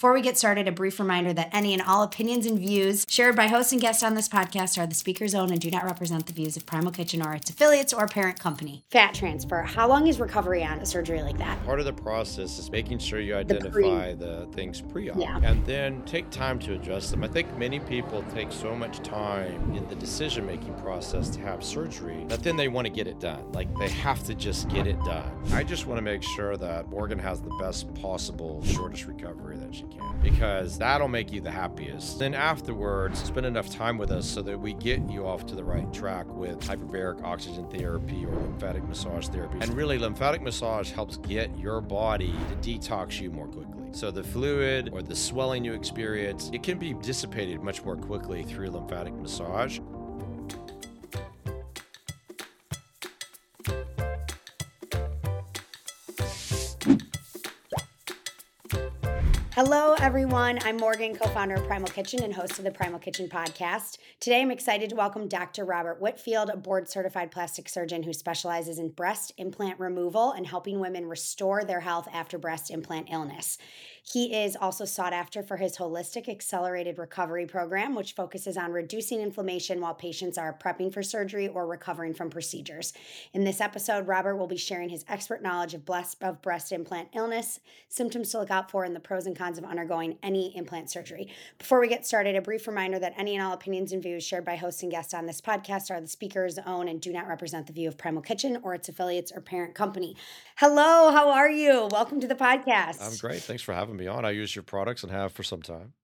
Before we get started, a brief reminder that any and all opinions and views shared by hosts and guests on this podcast are the speaker's own and do not represent the views of Primal Kitchen or its affiliates or parent company. Fat transfer. How long is recovery on a surgery like that? Part of the process is making sure you identify the, the things pre-op yeah. and then take time to address them. I think many people take so much time in the decision-making process to have surgery that then they want to get it done. Like they have to just get it done. I just want to make sure that Morgan has the best possible shortest recovery that she can because that'll make you the happiest. Then afterwards, spend enough time with us so that we get you off to the right track with hyperbaric oxygen therapy or lymphatic massage therapy. And really, lymphatic massage helps get your body to detox you more quickly. So the fluid or the swelling you experience, it can be dissipated much more quickly through lymphatic massage. Hello, everyone. I'm Morgan, co founder of Primal Kitchen and host of the Primal Kitchen podcast. Today, I'm excited to welcome Dr. Robert Whitfield, a board certified plastic surgeon who specializes in breast implant removal and helping women restore their health after breast implant illness. He is also sought after for his holistic accelerated recovery program, which focuses on reducing inflammation while patients are prepping for surgery or recovering from procedures. In this episode, Robert will be sharing his expert knowledge of, breast, of breast implant illness, symptoms to look out for, and the pros and cons of undergoing any implant surgery. Before we get started, a brief reminder that any and all opinions and views shared by hosts and guests on this podcast are the speaker's own and do not represent the view of Primal Kitchen or its affiliates or parent company. Hello, how are you? Welcome to the podcast. I'm great. Thanks for having on. I use your products and have for some time.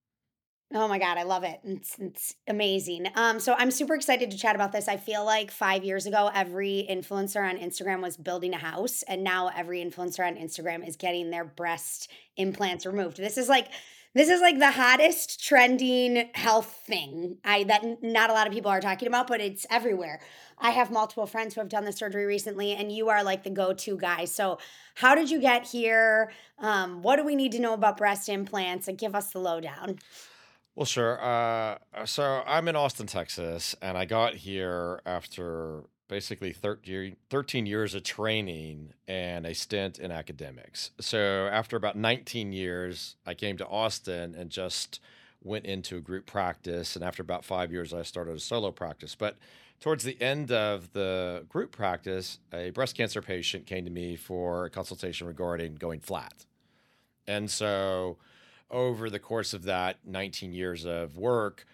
Oh my God, I love it. It's, it's amazing. Um, so I'm super excited to chat about this. I feel like five years ago, every influencer on Instagram was building a house, and now every influencer on Instagram is getting their breast implants removed. This is like this is like the hottest trending health thing I that not a lot of people are talking about, but it's everywhere. I have multiple friends who have done the surgery recently, and you are like the go-to guy. So, how did you get here? Um, what do we need to know about breast implants? And give us the lowdown. Well, sure. Uh, so I'm in Austin, Texas, and I got here after basically 13 years of training and a stint in academics. So after about 19 years, I came to Austin and just went into a group practice. And after about five years, I started a solo practice. But towards the end of the group practice, a breast cancer patient came to me for a consultation regarding going flat. And so over the course of that 19 years of work,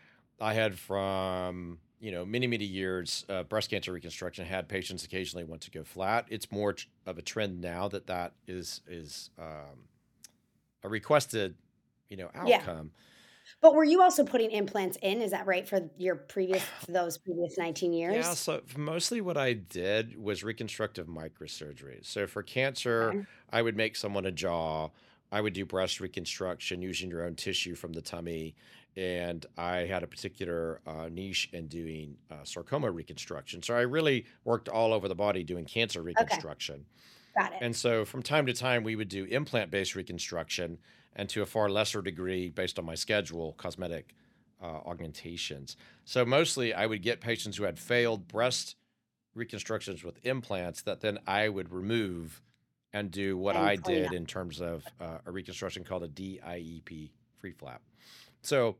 I had from you know, many, many years, uh, breast cancer reconstruction had patients occasionally want to go flat. It's more of a trend now that that is is um, a requested, you know, outcome. Yeah. But were you also putting implants in? Is that right for your previous those previous 19 years? Yeah, so mostly what I did was reconstructive microsurgery. So for cancer, okay. I would make someone a jaw. I would do breast reconstruction using your own tissue from the tummy and I had a particular uh, niche in doing uh, sarcoma reconstruction. So I really worked all over the body doing cancer reconstruction. Okay. Got it. And so from time to time, we would do implant based reconstruction, and to a far lesser degree, based on my schedule, cosmetic uh, augmentations. So mostly, I would get patients who had failed breast reconstructions with implants that then I would remove and do what and I did up. in terms of uh, a reconstruction called a DIEP free flap. So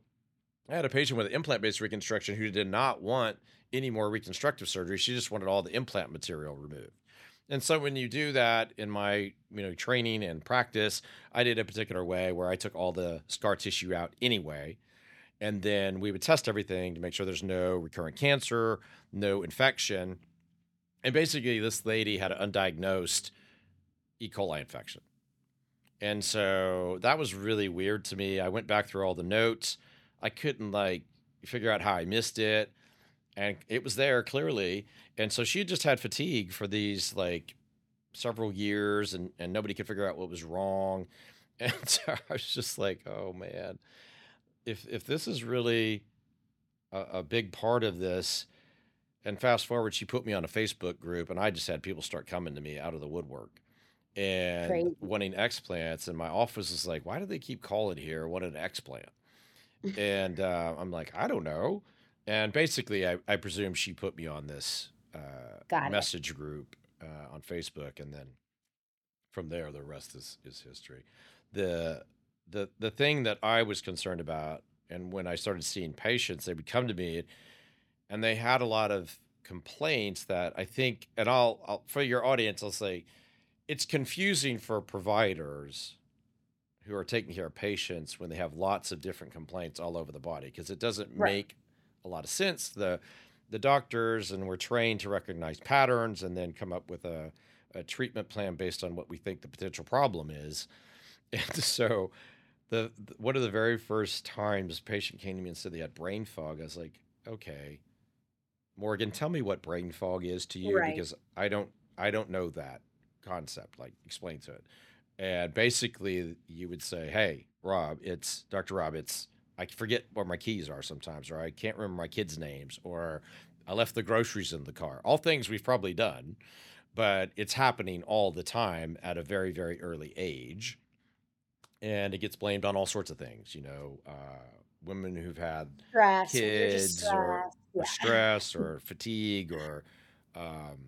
I had a patient with an implant based reconstruction who did not want any more reconstructive surgery. She just wanted all the implant material removed. And so when you do that in my you know training and practice, I did a particular way where I took all the scar tissue out anyway. And then we would test everything to make sure there's no recurrent cancer, no infection. And basically, this lady had an undiagnosed E. coli infection. And so that was really weird to me. I went back through all the notes. I couldn't like figure out how I missed it. And it was there clearly. And so she just had fatigue for these like several years and, and nobody could figure out what was wrong. And so I was just like, oh man, if if this is really a, a big part of this, and fast forward, she put me on a Facebook group and I just had people start coming to me out of the woodwork and Crazy. wanting explants. And my office is like, why do they keep calling here? What an explant? and uh, I'm like, I don't know. And basically, I, I presume she put me on this uh, message group uh, on Facebook, and then from there, the rest is is history. the the the thing that I was concerned about, and when I started seeing patients, they would come to me, and they had a lot of complaints that I think, and I'll, I'll for your audience, I'll say, it's confusing for providers who are taking care of patients when they have lots of different complaints all over the body because it doesn't Right. make a lot of sense. The the doctors and we're trained to recognize patterns and then come up with a, a treatment plan based on what we think the potential problem is. And so the, the one of the very first times a patient came to me and said they had brain fog, I was like, okay, Morgan, tell me what brain fog is to you Right. because I don't I don't know that concept. Like explain to it. And basically you would say, Hey, Rob, it's Dr. Rob, it's I forget where my keys are sometimes, or I can't remember my kids' names, or I left the groceries in the car. All things we've probably done, but it's happening all the time at a very, very early age. And it gets blamed on all sorts of things, you know, uh, women who've had Stress. when You're just kids or stressed. or Yeah. stress or fatigue or um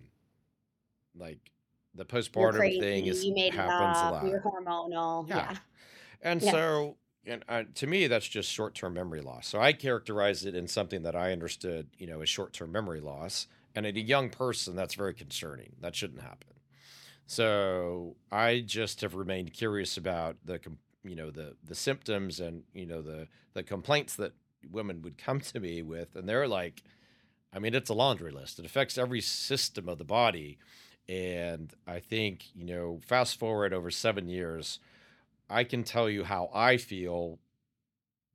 like the You're postpartum thing is You made it happens a up. You're lot. hormonal. Yeah. Yeah. And Yeah. so and uh, to me that's just short-term memory loss. So I characterize it in something that I understood, you know, as short-term memory loss. And in a young person that's very concerning. That shouldn't happen. So I just have remained curious about the you know the the symptoms and you know the the complaints that women would come to me with and they're like I mean it's a laundry list. It affects every system of the body and I think, you know, fast forward over 7 years, I can tell you how I feel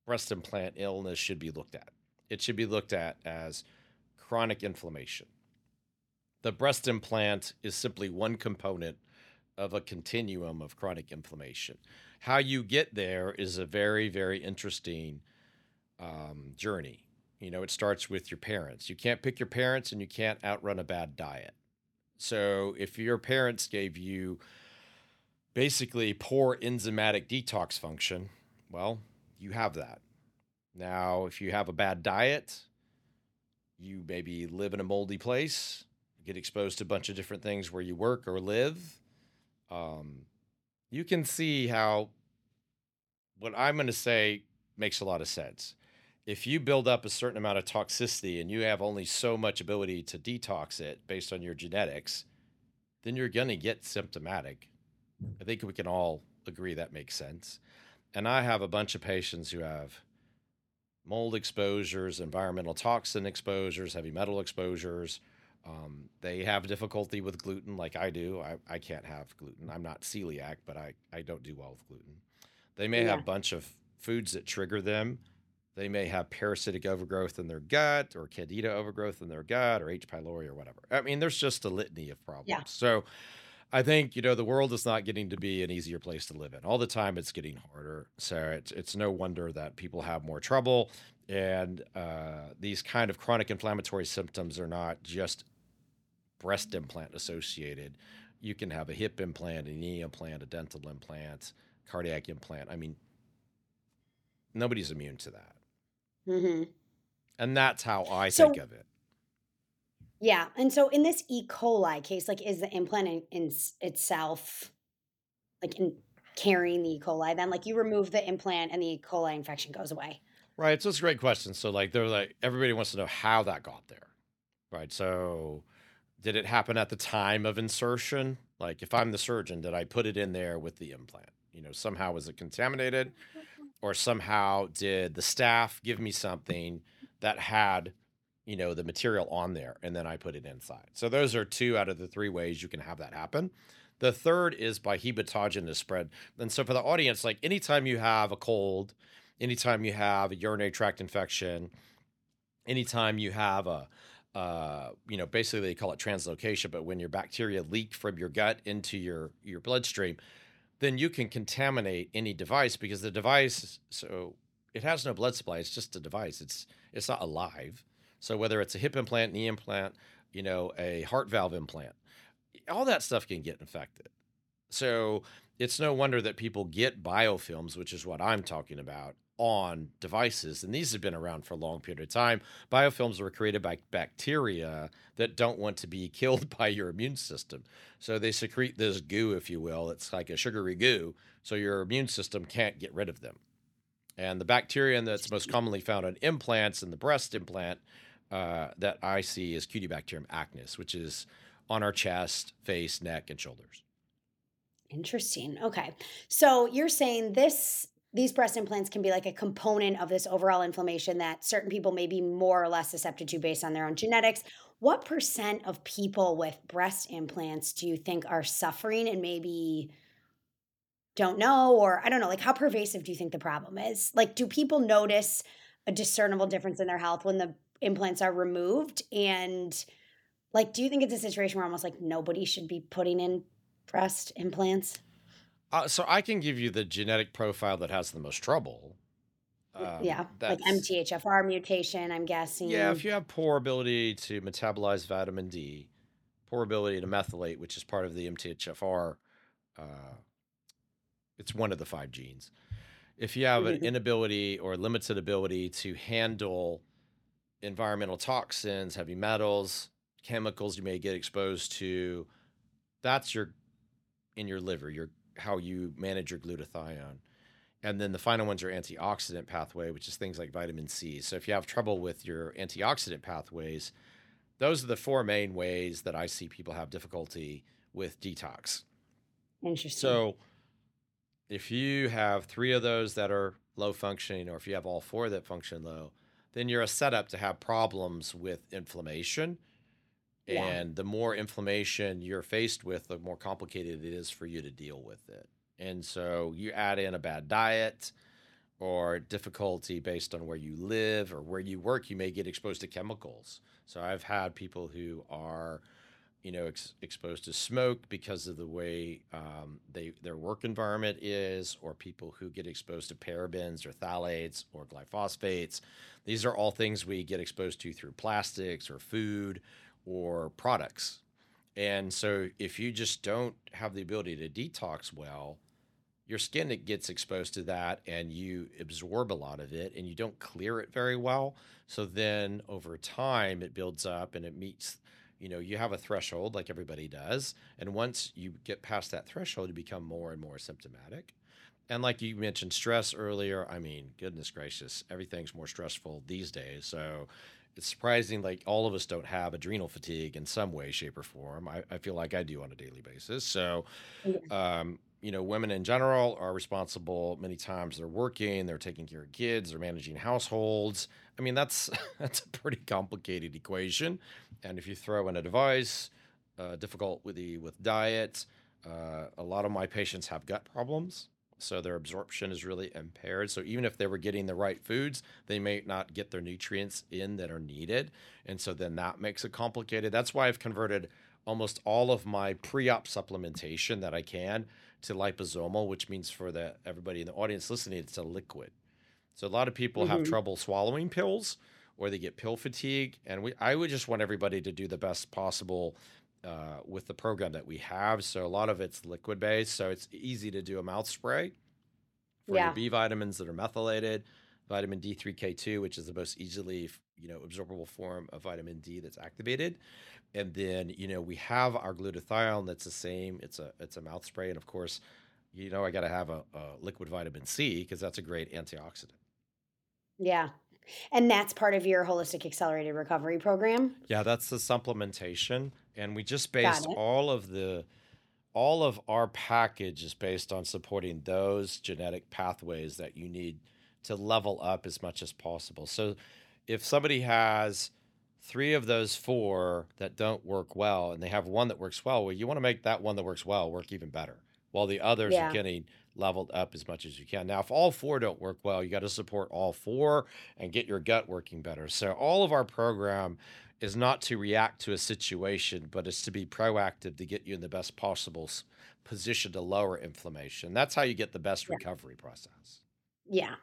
breast implant illness should be looked at. It should be looked at as chronic inflammation. The breast implant is simply one component of a continuum of chronic inflammation. How you get there is a very, very interesting um, journey. You know, it starts with your parents. You can't pick your parents and you can't outrun a bad diet. So if your parents gave you basically poor enzymatic detox function, well, you have that. Now, if you have a bad diet, you maybe live in a moldy place, get exposed to a bunch of different things where you work or live. Um, you can see how what I'm going to say makes a lot of sense. If you build up a certain amount of toxicity and you have only so much ability to detox it based on your genetics, then you're going to get symptomatic. I think we can all agree that makes sense. And I have a bunch of patients who have mold exposures, environmental toxin exposures, heavy metal exposures. Um, they have difficulty with gluten, like I do. I, I can't have gluten. I'm not celiac, but I, I don't do well with gluten. They may have a bunch of foods that trigger them. They may have parasitic overgrowth in their gut or candida overgrowth in their gut or H. pylori or whatever. I mean, there's just a litany of problems. Yeah. So I think, you know, the world is not getting to be an easier place to live in. All the time it's getting harder. So it's it's no wonder that people have more trouble. And uh, these kind of chronic inflammatory symptoms are not just breast implant associated. You can have a hip implant, a knee implant, a dental implant, cardiac implant. I mean, nobody's immune to that. Hmm And that's how I So think of it. yeah, and so in this E. coli case, like, is the implant in, in itself like in carrying the E. coli? Then, like, you remove the implant and the E. coli infection goes away. Right. So it's a great question. So like they're like everybody wants to know how that got there. Right. So did it happen at the time of insertion? Like if I'm the surgeon, did I put it in there with the implant? You know, somehow was it contaminated? Or somehow did the staff give me something that had, you know, the material on there and then I put it inside? So those are two out of the three ways you can have that happen. The third is by hematogenous spread. And so for the audience, like anytime you have a cold, anytime you have a urinary tract infection, anytime you have a uh, you know, basically they call it translocation, but when your bacteria leak from your gut into your your bloodstream, then you can contaminate any device because the device so it has no blood supply. It's just a device. It's it's not alive. So whether it's a hip implant, knee implant, you know, a heart valve implant, all that stuff can get infected. So it's no wonder that people get biofilms, which is what I'm talking about, on devices. And these have been around for a long period of time. Biofilms were created by bacteria that don't want to be killed by your immune system. So they secrete this goo, if you will. It's like a sugary goo So your immune system can't get rid of them. And the bacterium that's most commonly found on implants and the breast implant uh, that I see is Cutibacterium acnes, which is on our chest, face, neck, and shoulders. Interesting. Okay. So you're saying this these breast implants can be like a component of this overall inflammation that certain people may be more or less susceptible to based on their own genetics. What percent of people with breast implants do you think are suffering and maybe don't know or I don't know, like how pervasive do you think the problem is? Like do people notice a discernible difference in their health when the implants are removed and like do you think it's a situation where almost like nobody should be putting in breast implants? Uh, so I can give you the genetic profile that has the most trouble. Mm, yeah, Um, like MTHFR mutation, I'm guessing. yeah, if you have poor ability to metabolize vitamin D, poor ability to methylate, which is part of the MTHFR, uh, it's one of the five genes. If you have an Mhm. inability or limited ability to handle environmental toxins, heavy metals, chemicals you may get exposed to, that's your in your liver, your how you manage your glutathione. And then the final one's your antioxidant pathway, which is things like vitamin C. So if you have trouble with your antioxidant pathways, those are the four main ways that I see people have difficulty with detox. Interesting. So if you have three of those that are low functioning, or if you have all four that function low, then you're a setup to have problems with inflammation. And the more inflammation you're faced with, the more complicated it is for you to deal with it. And so you add in a bad diet or difficulty based on where you live or where you work, you may get exposed to chemicals. So I've had people who are you know ex- exposed to smoke because of the way um, they their work environment is or people who get exposed to parabens or phthalates or glyphosates these are all things we get exposed to through plastics or food or products. And so if you just don't have the ability to detox well your skin it gets exposed to that and you absorb a lot of it and you don't clear it very well. So then over time it builds up and it meets you know you have a threshold like everybody does. And once you get past that threshold you become more and more symptomatic. And like you mentioned stress earlier i mean goodness gracious everything's more stressful these days. So it's surprising like all of us don't have adrenal fatigue in some way shape or form i, I feel like i do on a daily basis so um, you know, women in general are responsible. Many times they're working, they're taking care of kids, they're managing households. I mean, that's that's a pretty complicated equation. And if you throw in a device, uh, difficult with the with diet, uh, a lot of my patients have gut problems, so their absorption is really impaired. So even if they were getting the right foods, they may not get their nutrients in that are needed, and so then that makes it complicated. That's why I've converted almost all of my pre-op supplementation that I can to liposomal, which means for the everybody in the audience listening, it's a liquid. So a lot of people have hmm trouble swallowing pills or they get pill fatigue. And we I would just want everybody to do the best possible uh, with the program that we have. So a lot of it's liquid based. So it's easy to do a mouth spray for your Yeah. B vitamins that are methylated, vitamin D3K2, which is the most easily you know absorbable form of vitamin D that's activated. And then you know we have our glutathione that's the same. It's a it's a mouth spray, and of course, you know I got to have a, a liquid vitamin C because that's a great antioxidant. Yeah. And that's part of your holistic accelerated recovery program? Yeah, that's the supplementation, and we just based all of the all of our package is based on supporting those genetic pathways that you need to level up as much as possible. So if somebody has three of those four that don't work well and they have one that works well, well, you want to make that one that works well work even better while the others are getting leveled up as much as you can. Now, if all four don't work well, you got to support all four and get your gut working better. So all of our program is not to react to a situation, but it's to be proactive to get you in the best possible position to lower inflammation. That's how you get the best Yeah. recovery process. Yeah.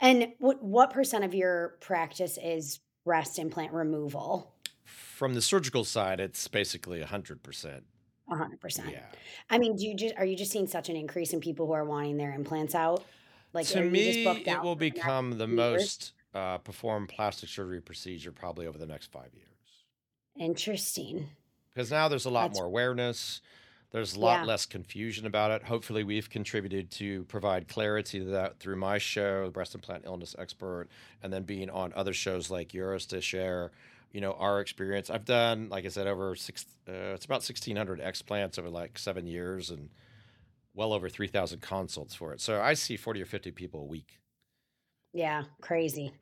And what what percent of your practice is breast implant removal? From the surgical side, it's basically 100%. 100%. Yeah. I mean, do you just are you just seeing such an increase in people who are wanting their implants out? Like, To me, it will the become the years? most uh, performed plastic surgery procedure probably over the next five years. Interesting. Because now there's a lot That's more awareness. There's a lot Yeah. less confusion about it. Hopefully, we've contributed to provide clarity to that through my show, Breast Implant Illness Expert, and then being on other shows like yours to share, you know, our experience. I've done, like I said, over six, uh, it's about 1,600 explants over like seven years and well over 3,000 consults for it. So I see 40 or 50 people a week. Yeah, crazy.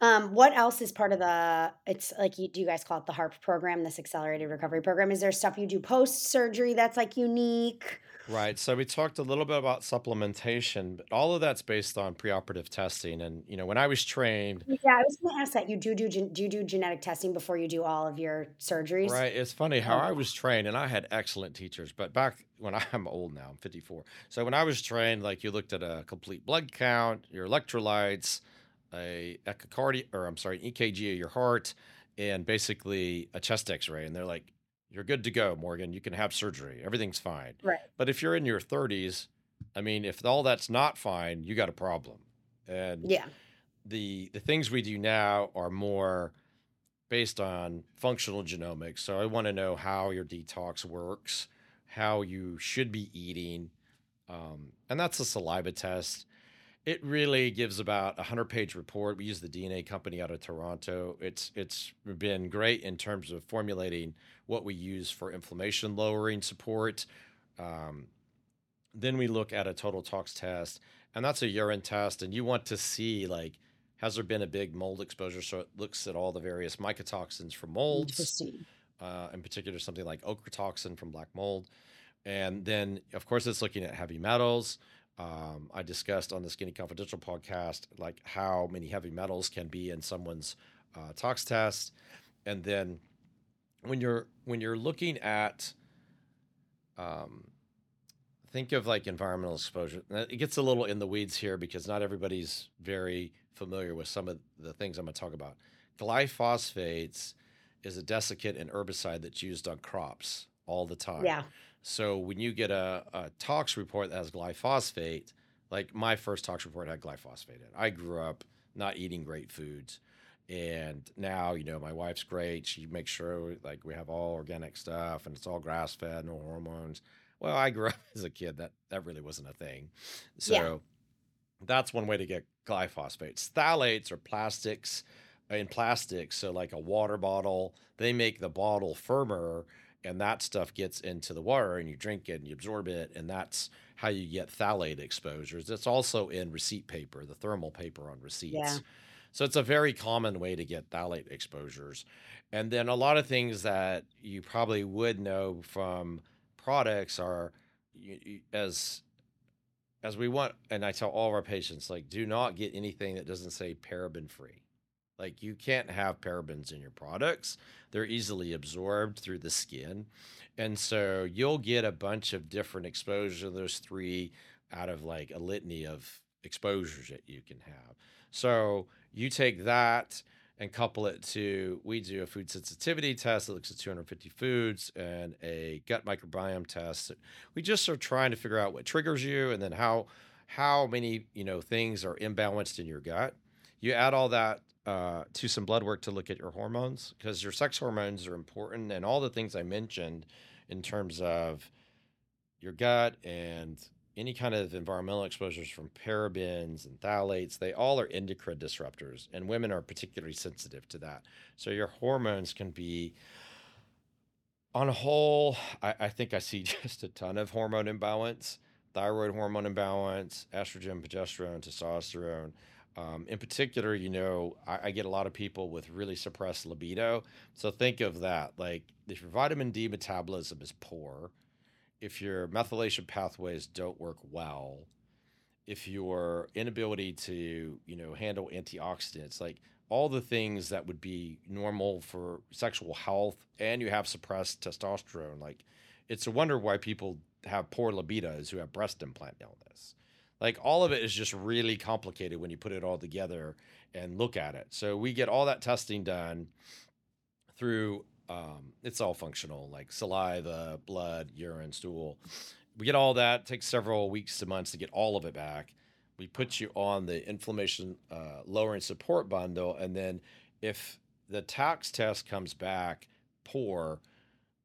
Um, what else is part of the it's like you do you guys call it the HARP program, this accelerated recovery program? Is there stuff you do post surgery that's like unique? Right. So we talked a little bit about supplementation, but all of that's based on preoperative testing. And, you know, when I was trained, Yeah, I was going to ask that. You do do do you do genetic testing before you do all of your surgeries? right, it's funny how Oh, I was trained and I had excellent teachers, but back when I'm old now, I'm 54. So when I was trained, like you looked at a complete blood count, your electrolytes, a echocardiogram, or I'm sorry, an EKG of your heart, and basically a chest x-ray. And they're like, you're good to go, Morgan. You can have surgery. Everything's fine. right. But if you're in your 30s, I mean, if all that's not fine, you got a problem. And Yeah. the the things we do now are more based on functional genomics. So I want to know how your detox works, how you should be eating, um, and that's a saliva test. It really gives about a hundred page report. We use the DNA company out of Toronto. It's it's been great in terms of formulating what we use for inflammation lowering support. Um, then we look at a total tox test, and that's a urine test. And you want to see like has there been a big mold exposure? So it looks at all the various mycotoxins from molds, uh, in particular something like ochratoxin from black mold. And then, of course, it's looking at heavy metals. Um, I discussed on the Skinny Confidential podcast like how many heavy metals can be in someone's uh, tox test, and then when you're when you're looking at um, think of like environmental exposure. It gets a little in the weeds here because not everybody's very familiar with some of the things I'm going to talk about. Glyphosates is a desiccant and herbicide that's used on crops all the time. Yeah. So when you get a, a tox report that has glyphosate, like my first tox report had glyphosate in. it. I grew up not eating great foods. And now, you know, my wife's great. She makes sure like we have all organic stuff and it's all grass fed, no hormones. Well, I grew up as a kid that that really wasn't a thing. Yeah. So that's one way to get glyphosates. Phthalates are plastics in plastics. So like a water bottle, they make the bottle firmer and that stuff gets into the water and you drink it and you absorb it. And that's how you get phthalate exposures. It's also in receipt paper, the thermal paper on Yeah. receipts. So it's a very common way to get phthalate exposures. And then a lot of things that you probably would know from products are as as we want and I tell all of our patients like do not get anything that doesn't say paraben free. Like you can't have parabens in your products. They're easily absorbed through the skin. And so you'll get a bunch of different exposure those three out of like a litany of exposures that you can have. So you take that and couple it to we do a food sensitivity test that looks at 250 foods and a gut microbiome test. We just are trying to figure out what triggers you and then how how many you know things are imbalanced in your gut. You add all that uh, to some blood work to look at your hormones because your sex hormones are important and all the things I mentioned in terms of your gut and any kind of environmental exposures from parabens and phthalates, they all are endocrine disruptors, and women are particularly sensitive to that. So your hormones can be, on a whole, I, I think I see just a ton of hormone imbalance, thyroid hormone imbalance, estrogen, progesterone, testosterone. Um, in particular, you know, I, I get a lot of people with really suppressed libido. So think of that. Like if your vitamin D metabolism is poor, if your methylation pathways don't work well, if your inability to, you know, handle antioxidants, like all the things that would be normal for sexual health, and you have suppressed testosterone, like it's a wonder why people have poor libidos who have breast implant illness. Like all of it is just really complicated when you put it all together and look at it. So we get all that testing done through um, it's all functional like saliva blood urine stool we get all that takes several weeks to months to get all of it back we put you on the inflammation uh, lowering support bundle and then if the tox test comes back poor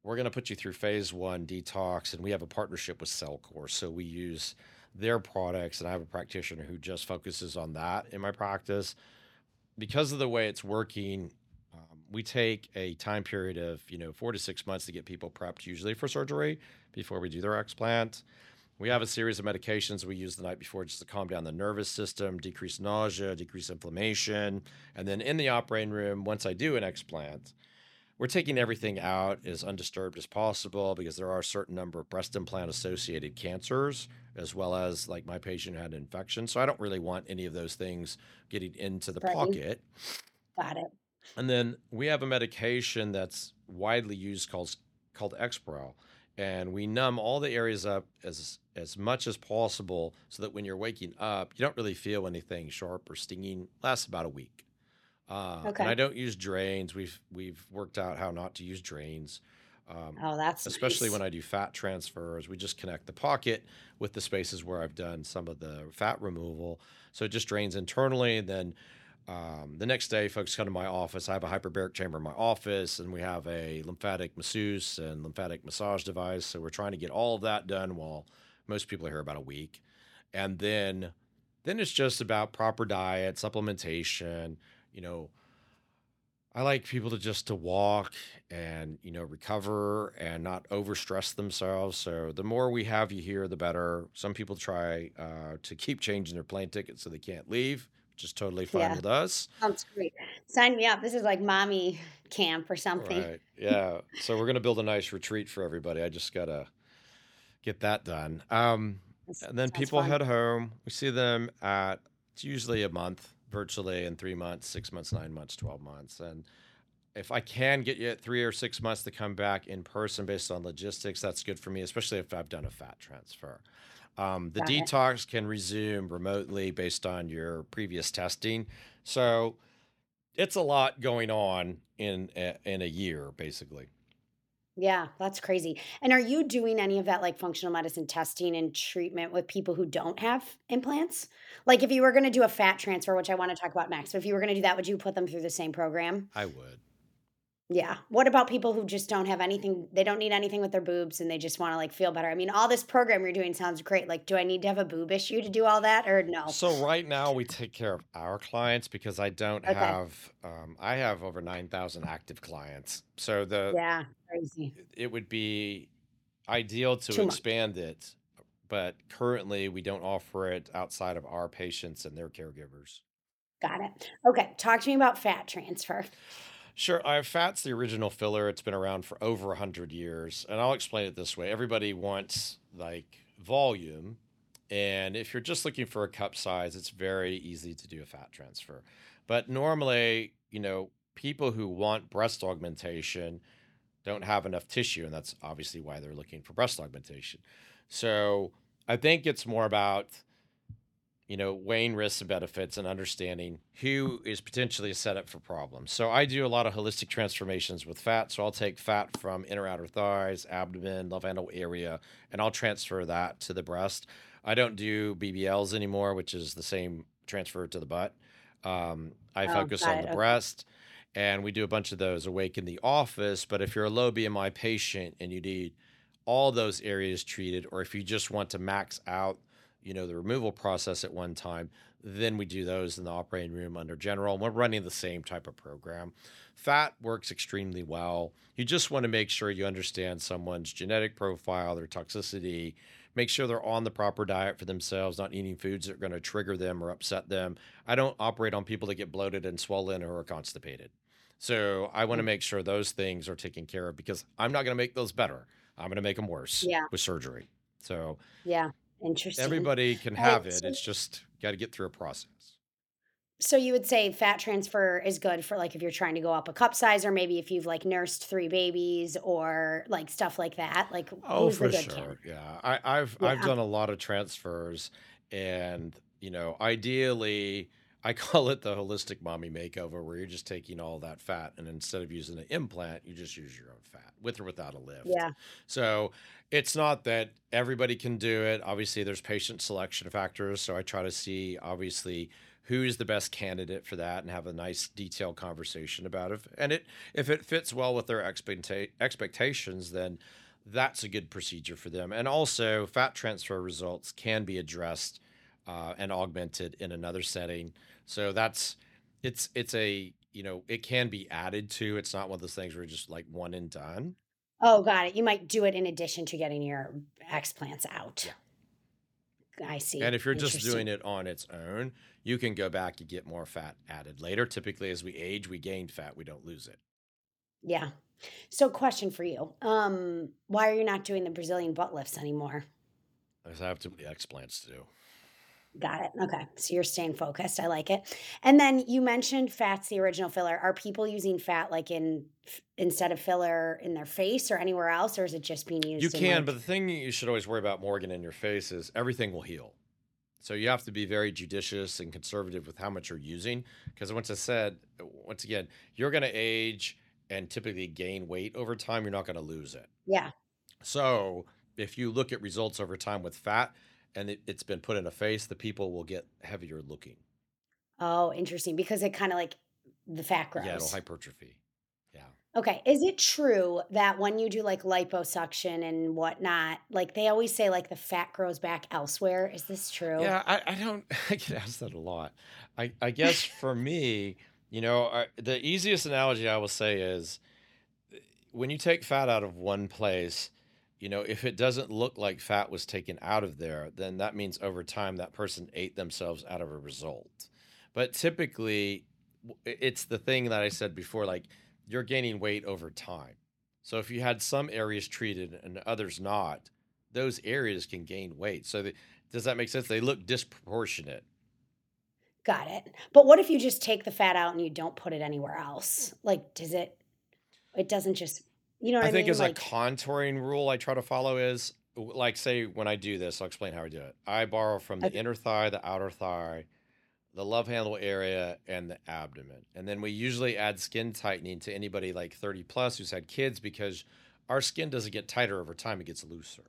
we're going to put you through phase one detox, and we have a partnership with Cellcore. So we use their products, and I have a practitioner who just focuses on that in my practice. Because of the way it's working, um, we take a time period of you know four to six months to get people prepped, usually for surgery before we do their explant. We have a series of medications we use the night before just to calm down the nervous system, decrease nausea, decrease inflammation. And then in the operating room, once I do an explant, we're taking everything out as undisturbed as possible because there are a certain number of breast implant associated cancers, as well as like my patient had an infection. So I don't really want any of those things getting into the Right. pocket. Got it. And then we have a medication that's widely used called called Exparel, and we numb all the areas up as as much as possible so that when you're waking up, you don't really feel anything sharp or stinging. Lasts about a week. Uh, and I don't use drains. We've we've worked out how not to use drains. Um, Oh, that's especially when. I do fat transfers, we just connect the pocket with the spaces where I've done some of the fat removal. So it just drains internally. And then um, the next day, folks come to my office. I have a hyperbaric chamber in my office, and we have a lymphatic masseuse and lymphatic massage device. So we're trying to get all of that done while most people are here about a week. And then then it's just about proper diet, supplementation, you know, I like people to just to walk and you know recover and not overstress themselves. So the more we have you here, the better. Some people try uh, to keep changing their plane ticket so they can't leave, which is totally fine Yeah. with us. Sounds great. Sign me up. This is like mommy camp or something. Right? Yeah. So we're gonna build a nice retreat for everybody. I just gotta get that done. Um, and then sounds people fun. head home. We see them at it's usually a month virtually in three months, six months, nine months, 12 months. And if I can get you at three or six months to come back in person based on logistics, that's good for me, especially if I've done a fat transfer. Um, the Got it. detox can resume remotely based on your previous testing. So it's a lot going on in a, in a year, basically. Yeah, that's crazy. And are you doing any of that like functional medicine testing and treatment with people who don't have implants? Like if you were going to do a fat transfer, which I want to talk about next, but if you were going to do that, would you put them through the same program? I would. Yeah. What about people who just don't have anything? They don't need anything with their boobs and they just want to like feel better. I mean, all this program you're doing sounds great. Like, do I need to have a boob issue to do all that or no? So right now we take care of our clients because I don't Okay. have um, I have over 9,000 active clients. So the Yeah. Crazy. it would be ideal to Too much. expand it, but currently we don't offer it outside of our patients and their caregivers. Got it. Okay. Talk to me about fat transfer. Sure, fat's the original filler. It's been around for over 100 years, and I'll explain it this way. Everybody wants like volume, and if you're just looking for a cup size, it's very easy to do a fat transfer. But normally, you know, people who want breast augmentation don't have enough tissue, and that's obviously why they're looking for breast augmentation. So I think it's more about, you know, weighing risks and benefits and understanding who is potentially set up for problems. So I do a lot of holistic transformations with fat. So I'll take fat from inner outer thighs, abdomen, love handle area, and I'll transfer that to the breast. I don't do BBLs anymore, which is the same transfer to the butt. Um, I Oh, focus on the Okay. breast and we do a bunch of those awake in the office. But if you're a low BMI patient and you need all those areas treated, or if you just want to max out, you know, the removal process at one time, then we do those in the operating room under general. And We're running the same type of program. Fat works extremely well. You just want to make sure you understand someone's genetic profile, their toxicity, make sure they're on the proper diet for themselves, not eating foods that are going to trigger them or upset them. I don't operate on people that get bloated and swollen or are constipated. So I want to Mm. make sure those things are taken care of because I'm not going to make those better. I'm going to make them worse Yeah. with surgery. So Yeah. Interesting. everybody can All right. have it. So, It's just got to get through a process. so you would say fat transfer is good for like if you're trying to go up a cup size or maybe if you've like nursed three babies or like stuff like that. Like Oh, for sure. candidate? Yeah. I, I've I've done a lot of transfers and you know, ideally I call it the holistic mommy makeover where you're just taking all that fat and instead of using an implant, you just use your own fat with or without a lift. Yeah. So it's not that everybody can do it. Obviously, there's patient selection factors. So I try to see obviously who's the best candidate for that and have a nice detailed conversation about it. And it if it fits well with their expecta- expectations, then that's a good procedure for them. And also, fat transfer results can be addressed uh, and augmented in another setting. So that's it's it's a you know it can be added to. It's not one of those things where just like one and done. Oh, got it. You might do it in addition to getting your explants out. Yeah. I see. And if you're just doing it on its own, you can go back and get more fat added later. Typically, as we age, we gain fat, we don't lose it. Yeah. So, question for you. Um, why are you not doing the Brazilian butt lifts anymore? Because I have too many explants to do. Got it. Okay. So you're staying focused. I like it. And then you mentioned fat's the original filler. Are people using fat like in f- instead of filler in their face or anywhere else, or is it just being used? You can, like- but the thing you should always worry about, Morgan, in your face is everything will heal. So you have to be very judicious and conservative with how much you're using. Because once I said, once again, you're going to age and typically gain weight over time. You're not going to lose it. yeah. So if you look at results over time with fat and it, it's been put in a face, the people will get heavier looking. Oh, interesting. Because it kind of like the fat grows. Yeah, it'll hypertrophy. Yeah. Okay. Is it true that when you do like liposuction and whatnot, like they always say like the fat grows back elsewhere? Is this true? Yeah, I, I don't, I get asked that a lot. I, I guess for me, you know, I, the easiest analogy I will say is eh, when you take fat out of one place, you know, if it doesn't look like fat was taken out of there, then that means over time that person ate themselves out of a result. But typically, it's the thing that I said before like you're gaining weight over time. So if you had some areas treated and others not, those areas can gain weight. So the, does that make sense? They look disproportionate. Got it. But what if you just take the fat out and you don't put it anywhere else? Like, does it, it doesn't just, you know I I, think mean? as Like, a contouring rule I try to follow is like say when I do this, I'll explain how I do it. I borrow from the Okay. inner thigh, the outer thigh, the love handle area, and the abdomen. And then we usually add skin tightening to anybody like 30 plus who's had kids because our skin doesn't get tighter over time, it gets looser.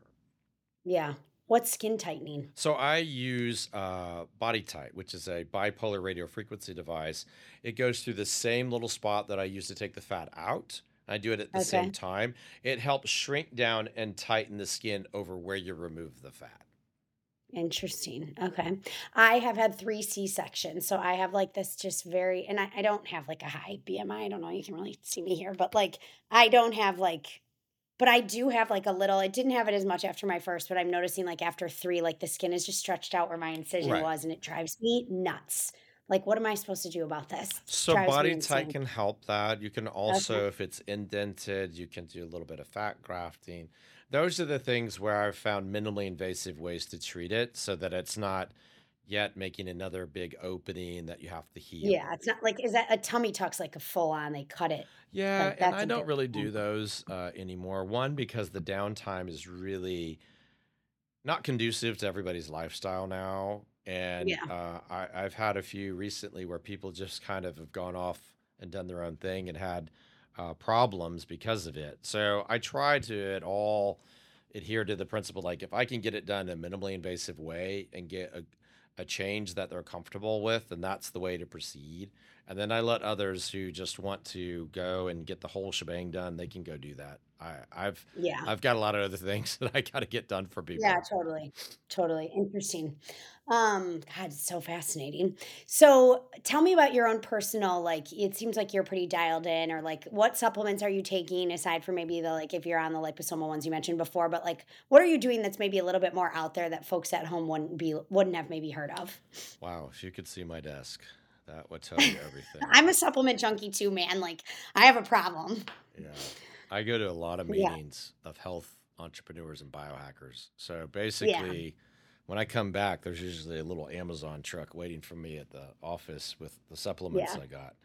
yeah. What's skin tightening? So I use uh, BodyTite, which is a bipolar radio frequency device. It goes through the same little spot that I use to take the fat out. I do it at the same Okay. time. It helps shrink down and tighten the skin over where you remove the fat. Interesting. Okay. I have had three C sections. So I have like this just very, and I, I don't have like a high BMI. I don't know. You can really see me here, but like I don't have like, but I do have like a little, I didn't have it as much after my first, but I'm noticing like after three, like the skin is just stretched out where my incision Right. was and it drives me nuts. Like, what am I supposed to do about this? So BodyTite can help that. You can also, if it's indented, you can do a little bit of fat grafting. Those are the things where I've found minimally invasive ways to treat it so that it's not yet making another big opening that you have to heal. Yeah. It's not like, is that a tummy tuck's like a full on, they cut it. Yeah, Like, and I don't really do those uh, anymore. One, because the downtime is really not conducive to everybody's lifestyle now. And Yeah. uh, I, I've had a few recently where people just kind of have gone off and done their own thing and had uh, problems because of it. So I try to at all adhere to the principle like if I can get it done in a minimally invasive way and get a, a change that they're comfortable with, then that's the way to proceed. And then I let others who just want to go and get the whole shebang done, they can go do that. I, I've Yeah. I've got a lot of other things that I got to get done for people. Yeah, totally. Totally. Interesting. Um, God, it's so fascinating. So tell me about your own personal, like it seems like you're pretty dialed in, or like what supplements are you taking aside from maybe the like if you're on the liposomal ones you mentioned before, but like what are you doing that's maybe a little bit more out there that folks at home wouldn't be wouldn't have maybe heard of? Wow, if you could see my desk, that would tell you everything. I'm a supplement junkie too, man. Like I have a problem. Yeah. I go to a lot of Yeah. meetings of health entrepreneurs and biohackers. So basically, when I come back, there's usually a little Amazon truck waiting for me at the office with the supplements Yeah. I got.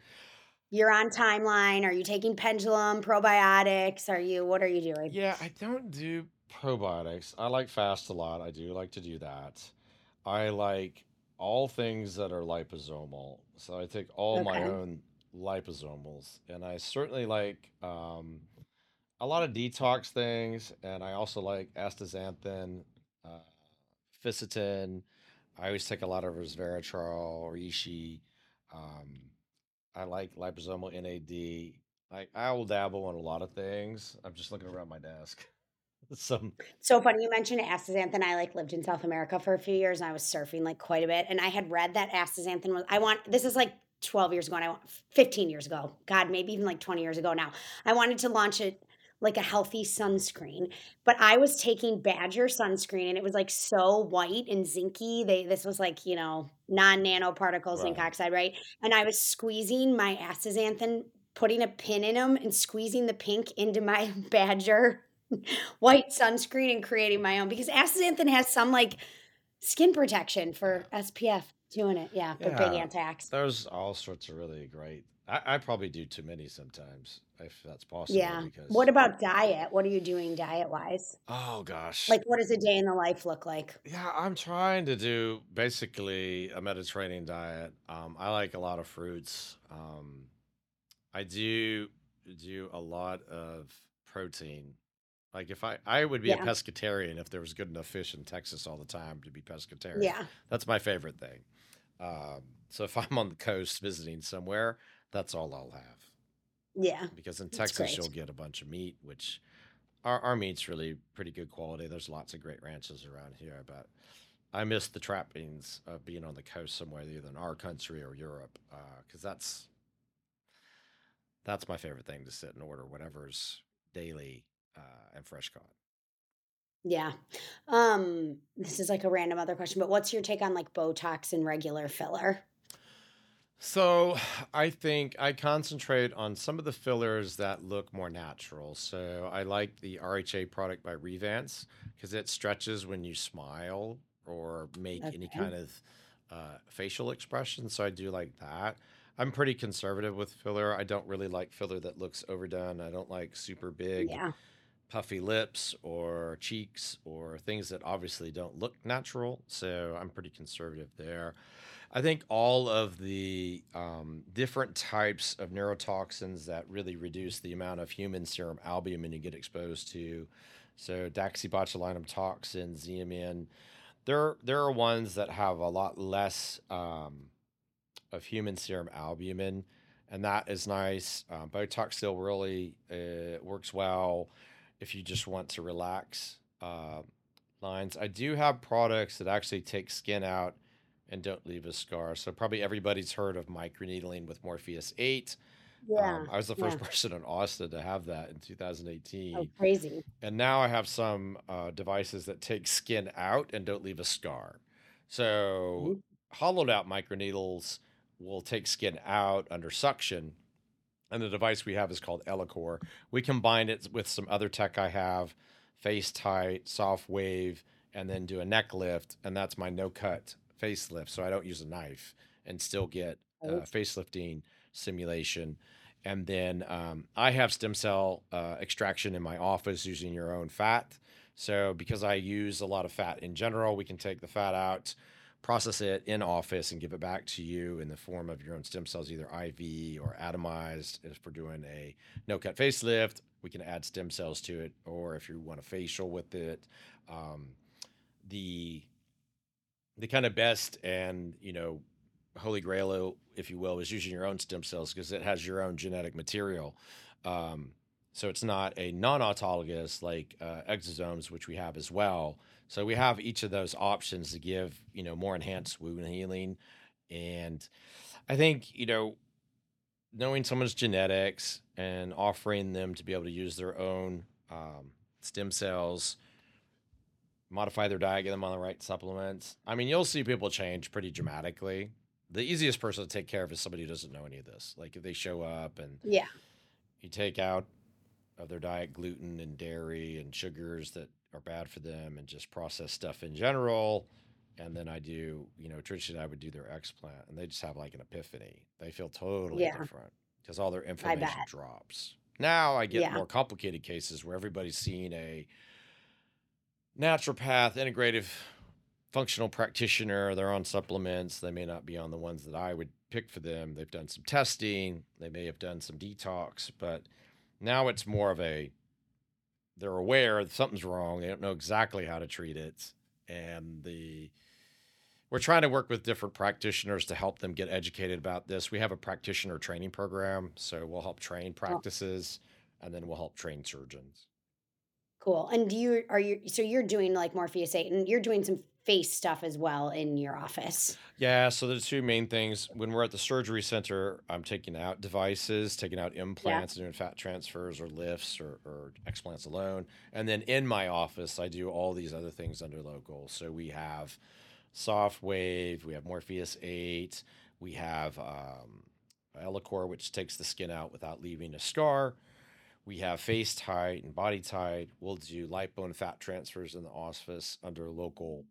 You're on timeline. Are you taking pendulum, probiotics? Are you what are you doing? Yeah, I don't do probiotics. I like fast a lot. I do like to do that. I like all things that are liposomal. So I take all my own liposomals. And I certainly like um, a lot of detox things. And I also like astaxanthin, uh, fisetin, I always take a lot of resveratrol, reishi. Um, I like liposomal NAD. I I will dabble in a lot of things. I'm just looking around my desk. Some So funny you mentioned astaxanthin. I like lived in South America for a few years and I was surfing like quite a bit. And I had read that astaxanthin was I want this is like 12 years ago and I want 15 years ago. God, maybe even like 20 years ago now. I wanted to launch it like a healthy sunscreen, but I was taking Badger sunscreen and it was like so white and zinky. They this was like, you know, non-nanoparticle zinc right. oxide, right? And I was squeezing my astaxanthin, putting a pin in them and squeezing the pink into my Badger white sunscreen and creating my own because astaxanthin has some like skin protection for SPF doing it. Yeah, but big Yeah, anti-ax. there's all sorts of really great. I, I probably do too many sometimes, if that's possible, Yeah. Because... What about diet? What are you doing diet wise? oh gosh, Like, what does a day in the life look like? yeah, I'm trying to do basically a Mediterranean diet. Um, I like a lot of fruits. Um, I do do a lot of protein. Like if I I would be a pescatarian if there was good enough fish in Texas all the time to be pescatarian. Yeah. That's my favorite thing. Um, so if I'm on the coast visiting somewhere, that's all I'll have. Yeah. Because in That's Texas you'll get a bunch of meat, which our our meat's really pretty good quality. There's lots of great ranches around here, but I miss the trappings of being on the coast somewhere, either in our country or Europe, because that's that's my favorite thing to sit and order whatever's daily uh, and fresh caught. Yeah. Um, this is like a random other question, but what's your take on like Botox and regular filler? So I think I concentrate on some of the fillers that look more natural. So I like the RHA product by Revance because it stretches when you smile or make any kind of uh, facial expression. So I do like that. I'm pretty conservative with filler. I don't really like filler that looks overdone. I don't like super big Yeah. Puffy lips or cheeks or things that obviously don't look natural. So I'm pretty conservative there. I think all of the um, different types of neurotoxins that really reduce the amount of human serum albumin you get exposed to, so daxibotulinum toxin, Xeomin, there there are ones that have a lot less um, of human serum albumin, and that is nice. Um, really uh, works well if you just want to relax uh, lines. I do have products that actually take skin out and don't leave a scar. So probably everybody's heard of microneedling with Morpheus 8. Yeah. Um, I was the Yeah. first person in Austin to have that in 2018. Oh, 2018. crazy. And now I have some uh, devices that take skin out and don't leave a scar. So Mhm. hollowed out microneedles will take skin out under suction. And the device we have is called Ellacor. We combine it with some other tech I have, FaceTite, soft wave, and then do a neck lift. And that's my no cut facelift. So I don't use a knife and still get uh, facelifting simulation. And then um, I have stem cell uh, extraction in my office using your own fat. So because I use a lot of fat in general, we can take the fat out, process it in office, and give it back to you in the form of your own stem cells, either IV or atomized. If we're doing a no cut facelift, we can add stem cells to it, or if you want a facial with it. Um, the the kind of best and you know holy grail if you will is using your own stem cells because it has your own genetic material um, so it's not a non-autologous like uh, exosomes which we have as well so we have each of those options to give you know more enhanced wound healing and i think you know knowing someone's genetics and offering them to be able to use their own um, stem cells modify their diet, get them on the right supplements. I mean, you'll see people change pretty dramatically. The easiest person to take care of is somebody who doesn't know any of this. Like if they show up and Yeah. you take out of their diet gluten and dairy and sugars that are bad for them and just processed stuff in general. And then I do, you know, Trish and I would do their explant and they just have like an epiphany. They feel totally Yeah. different because all their inflammation drops. Now I get Yeah. more complicated cases where everybody's seeing a naturopath, integrative functional practitioner. They're on supplements. They may not be on the ones that I would pick for them. They've done some testing. They may have done some detox, but now it's more of a they're aware that something's wrong. They don't know exactly how to treat it. And the we're trying to work with different practitioners to help them get educated about this. We have a practitioner training program, so we'll help train Oh, practices and then we'll help train surgeons. cool. And do you are you so you're doing like Morpheus 8 and you're doing some face stuff as well in your office. Yeah, so the two main things when we're at the surgery center, I'm taking out devices, taking out Yeah. implants, doing fat transfers or lifts or, or explants alone. And then in my office, I do all these other things under local. So we have Sofwave, we have Morpheus 8, we have um, Ellacor, which takes the skin out without leaving a scar. We have FaceTite and BodyTite. We'll do lipo and fat transfers in the office under local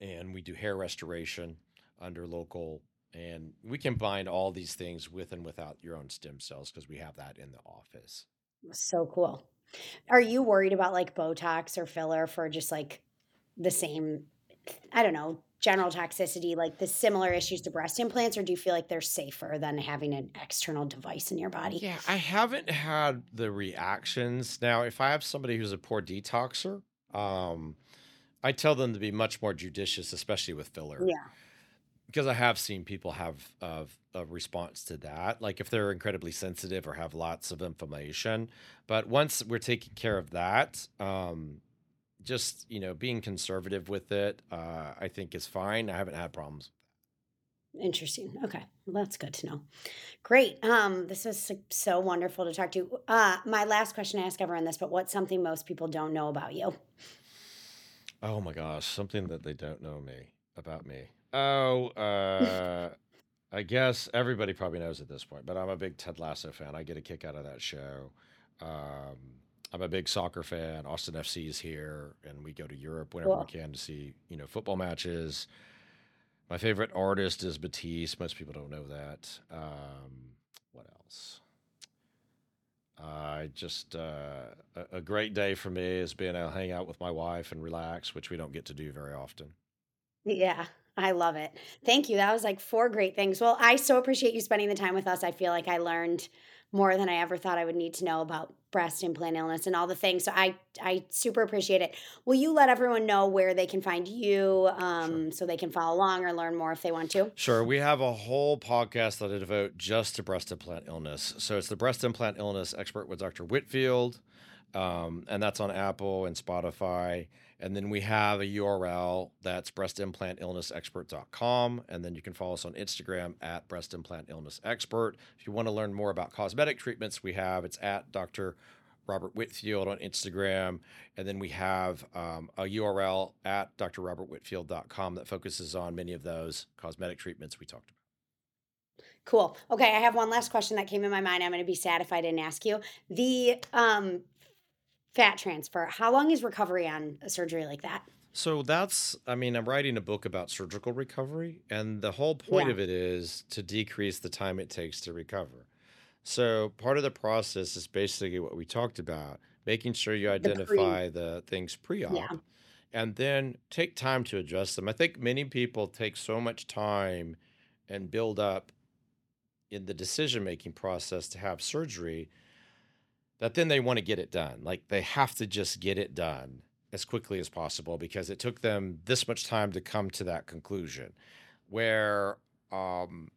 and we do hair restoration under local and we combine all these things with and without your own stem cells because we have that in the office So cool. Are you worried about like Botox or filler for just like the same, I don't know, general toxicity, like the similar issues to breast implants, or do you feel like they're safer than having an external device in your body? yeah i haven't had the reactions now if i have somebody who's a poor detoxer um i tell them to be much more judicious especially with filler Yeah. because i have seen people have of a response to that like if they're incredibly sensitive or have lots of inflammation but once we're taking care of that um just you know being conservative with it uh i think is fine i haven't had problems Interesting. Okay. Well, that's good to know. Great. Um, this was so so wonderful to talk to. Uh, my last question I ask everyone this, but what's something most people don't know about you? Oh my gosh something that they don't know me about me oh uh i guess everybody probably knows at this point but i'm a big ted lasso fan i get a kick out of that show um i'm a big soccer fan austin fc is here and we go to europe whenever we can to see you know football matches My favorite artist is Batiste. Most people don't know that. Um, what else? I just uh, a, a great day for me is being able to hang out with my wife and relax, which we don't get to do very often. Yeah, I love it. Thank you. That was like four great things. Well, I so appreciate you spending the time with us. I feel like I learned more than I ever thought I would need to know about breast implant illness and all the things. So I I super appreciate it. Will you let everyone know where they can find you Sure. um, so they can follow along or learn more if they want to? Sure. We have a whole podcast that I devote just to breast implant illness. So it's the breast implant illness expert with Dr. Whitfield. Um, and that's on Apple and Spotify. And then we have a URL that's breastimplantillnessexpert.com. And then you can follow us on Instagram at breast implant illness expert. If you want to learn more about cosmetic treatments, we have it's at Dr. Robert Whitfield on Instagram. And then we have um, a URL at drrobertwhitfield.com that focuses on many of those cosmetic treatments we talked about. Cool. Okay, I have one last question that came in my mind. I'm going to be sad if I didn't ask you. The um, fat transfer. How long is recovery on a surgery like that? So that's, I mean, I'm writing a book about surgical recovery, and the whole point Yeah. of it is to decrease the time it takes to recover. So part of the process is basically what we talked about, making sure you The identify the things pre Yeah. op and then take time to address them. I think many people take so much time and build up in the decision making process to have surgery that then they want to get it done. Like they have to just get it done as quickly as possible because it took them this much time to come to that conclusion. Where um,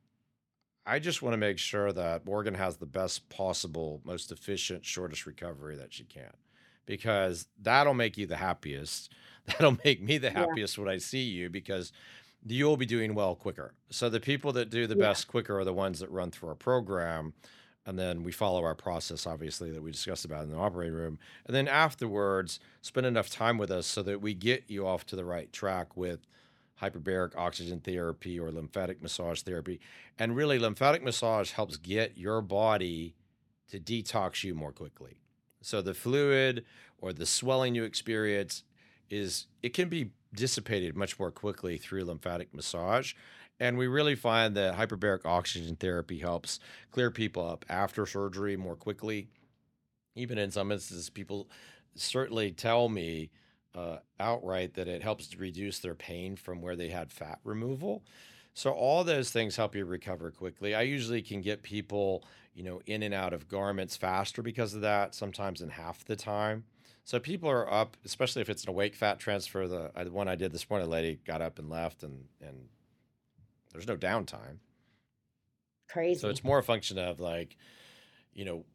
I just want to make sure that Morgan has the best possible, most efficient, shortest recovery that she can because that'll make you the happiest. That'll make me the Yeah. happiest when I see you because you'll be doing well quicker. So the people that do the Yeah. best quicker are the ones that run through our program and then we follow our process obviously that we discussed about in the operating room. And then afterwards spend enough time with us so that we get you off to the right track with hyperbaric oxygen therapy or lymphatic massage therapy. And really lymphatic massage helps get your body to detox you more quickly. So the fluid or the swelling you experience is it can be dissipated much more quickly through lymphatic massage and we really find that hyperbaric oxygen therapy helps clear people up after surgery more quickly. Even in some instances, people certainly tell me uh, outright that it helps to reduce their pain from where they had fat removal. So all those things help you recover quickly. I usually can get people, you know, in and out of garments faster because of that, sometimes in half the time. So people are up, especially if it's an awake fat transfer. The, the one I did this morning, a lady got up and left, and and there's no downtime. Crazy. So it's more a function of like, you know,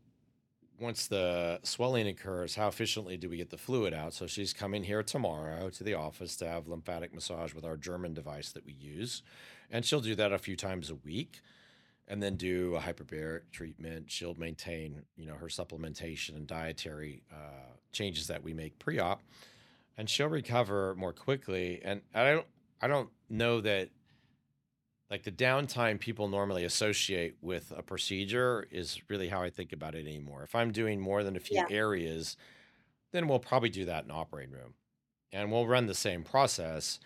once the swelling occurs, how efficiently do we get the fluid out? So she's coming here tomorrow to the office to have lymphatic massage with our German device that we use. And she'll do that a few times a week and then do a hyperbaric treatment. She'll maintain, you know, her supplementation and dietary uh, changes that we make pre-op, and she'll recover more quickly. And I don't, I don't know that like the downtime people normally associate with a procedure is really how I think about it anymore. If I'm doing more than a few yeah. areas, then we'll probably do that in operating room, and we'll run the same process.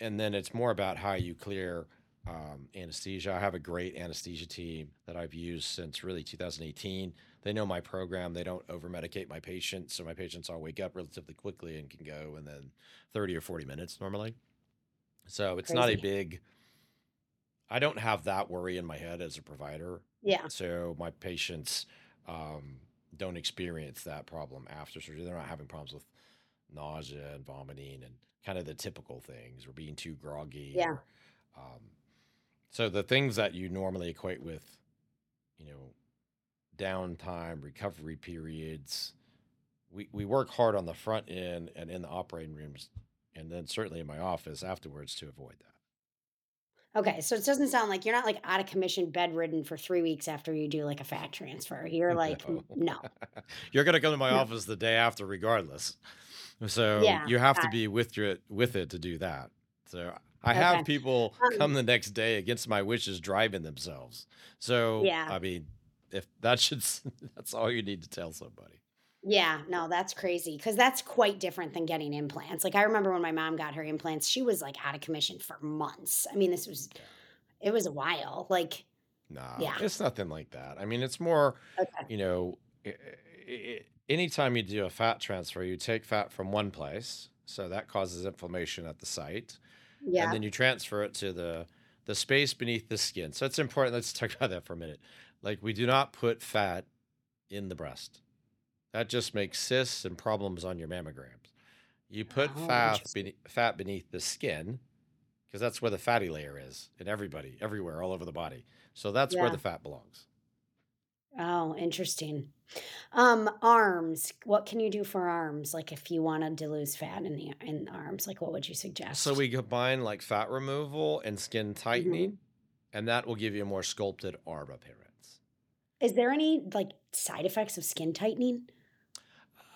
And then it's more about how you clear um, anesthesia. I have a great anesthesia team that I've used since really 2018. They know my program. They don't over medicate my patients. So my patients all wake up relatively quickly and can go in then 30 or 40 minutes normally. So it's not a big, I don't have that worry in my head as a provider. Yeah. So my patients um, don't experience that problem after surgery. They're not having problems with nausea and vomiting and kind of the typical things or being too groggy Yeah. or um, so the things that you normally equate with, you know, downtime, recovery periods, we, we work hard on the front end and in the operating rooms, and then certainly in my office afterwards to avoid that. Okay. So it doesn't sound like you're not like out of commission, bedridden for three weeks after you do like a fat transfer. You're like, No. no, You're gonna come to my no. office the day after regardless. So Yeah. you have to be with your with it to do that. So I it. have people Um, come the next day against my wishes driving themselves. So yeah. I mean, if that should that's all you need to tell somebody. Yeah. No, that's crazy because that's quite different than getting implants. Like I remember when my mom got her implants, she was like out of commission for months. I mean, this was, it was a while. Like, No, yeah. it's nothing like that. I mean, it's more, Okay. you know, i- i- i- anytime you do a fat transfer, you take fat from one place, so that causes inflammation at the site, yeah, and then you transfer it to the the space beneath the skin. So it's important. Let's talk about that for a minute. Like we do not put fat in the breast. That just makes cysts and problems on your mammograms. You put Oh, fat beneath, fat beneath the skin because that's where the fatty layer is in everybody, everywhere, all over the body. So that's where the fat belongs. Oh, interesting. Um, arms. What can you do for arms? Like if you wanted to lose fat in the in the arms, like what would you suggest? So we combine like fat removal and skin tightening, and that will give you a more sculpted arm appearance. Is there any like side effects of skin tightening?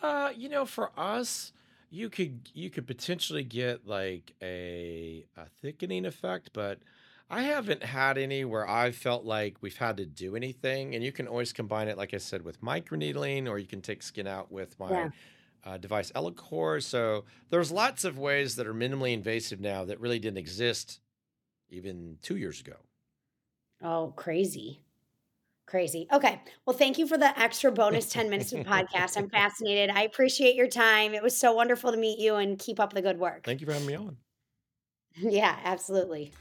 Uh, you know, for us, you could you could potentially get like a a thickening effect, but I haven't had any where I felt like we've had to do anything. And you can always combine it, like I said, with microneedling, or you can take skin out with my Yeah. uh, device Ellacor. So there's lots of ways that are minimally invasive now that really didn't exist even two years ago. Oh, crazy. Crazy. Okay. Well, thank you for the extra bonus 10 minutes of the podcast. I'm fascinated. I appreciate your time. It was so wonderful to meet you and keep up the good work. Thank you for having me on. Yeah, absolutely.